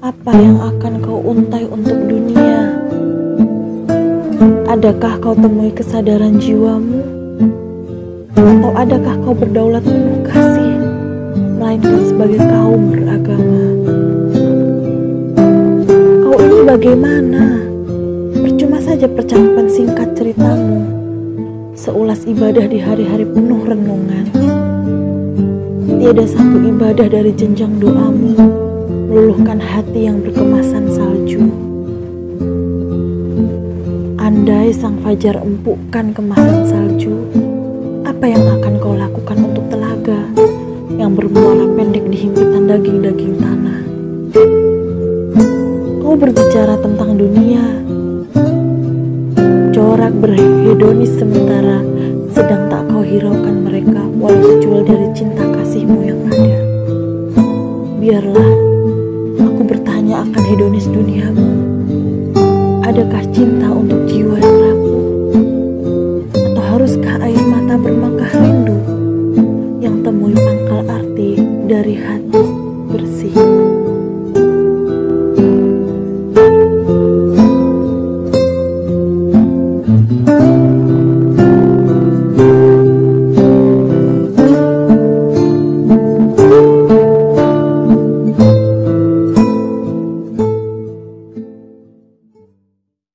Apa yang akan kau untai untuk dunia? Adakah kau temui kesadaran jiwamu? Atau adakah kau berdaulat penuh kasih, melainkan sebagai kaum beragama? Kau ini bagaimana? Percuma saja percakapan singkat ceritamu, seulas ibadah di hari-hari penuh renungan. Tiada satu ibadah dari jenjang doamu meluluhkan hati yang berkemasan salju. Andai sang fajar empukkan kemasan salju, apa yang akan kau lakukan untuk telaga yang bermuara pendek di himpitan daging-daging tanah? Kau berbicara tentang dunia, corak berhedonis sementara sedang tak kau hiraukan mereka walau secuil dari cinta kasihmu yang ada. Biarlah akan hedonis duniamu? Adakah cinta untuk jiwa yang rapuh? Atau haruskah air mata bermangkah rindu yang temui pangkal arti dari hati bersih?